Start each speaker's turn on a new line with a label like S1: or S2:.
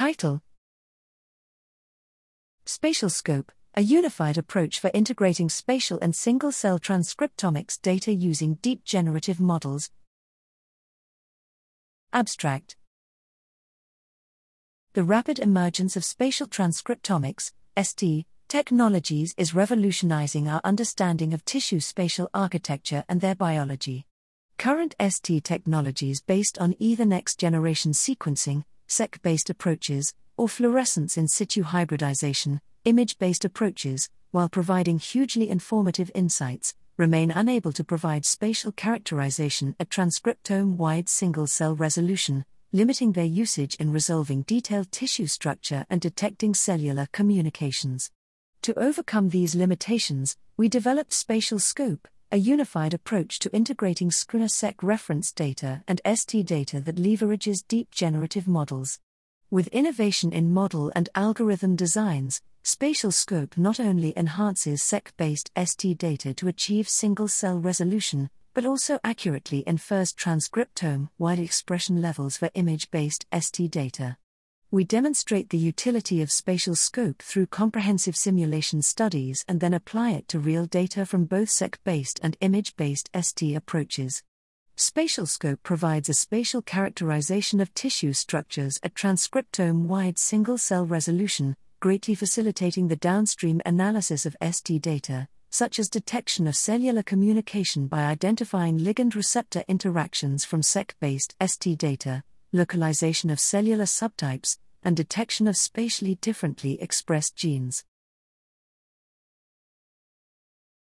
S1: Title Spatial Scope a unified approach for integrating spatial and single cell transcriptomics data using deep generative models. Abstract The rapid emergence of spatial transcriptomics, ST, technologies is revolutionizing our understanding of tissue spatial architecture and their biology. Current ST technologies based on either next generation sequencing, seq based approaches, or fluorescence in situ hybridization, image based approaches, while providing hugely informative insights, remain unable to provide spatial characterization at transcriptome wide single cell resolution, limiting their usage in resolving detailed tissue structure and detecting cellular communications. To overcome these limitations, we developed Spatial Scope, a unified approach to integrating scRNA-seq reference data and ST data that leverages deep generative models. With innovation in model and algorithm designs, Spatial Scope not only enhances seq based ST data to achieve single cell resolution, but also accurately infers transcriptome wide expression levels for image based ST data. We demonstrate the utility of spatial scope through comprehensive simulation studies and then apply it to real data from both seq based and image based ST approaches. Spatial scope provides a spatial characterization of tissue structures at transcriptome wide single cell resolution, greatly facilitating the downstream analysis of ST data, such as detection of cellular communication by identifying ligand receptor interactions from seq based ST data, localization of cellular subtypes, and detection of spatially differently expressed genes.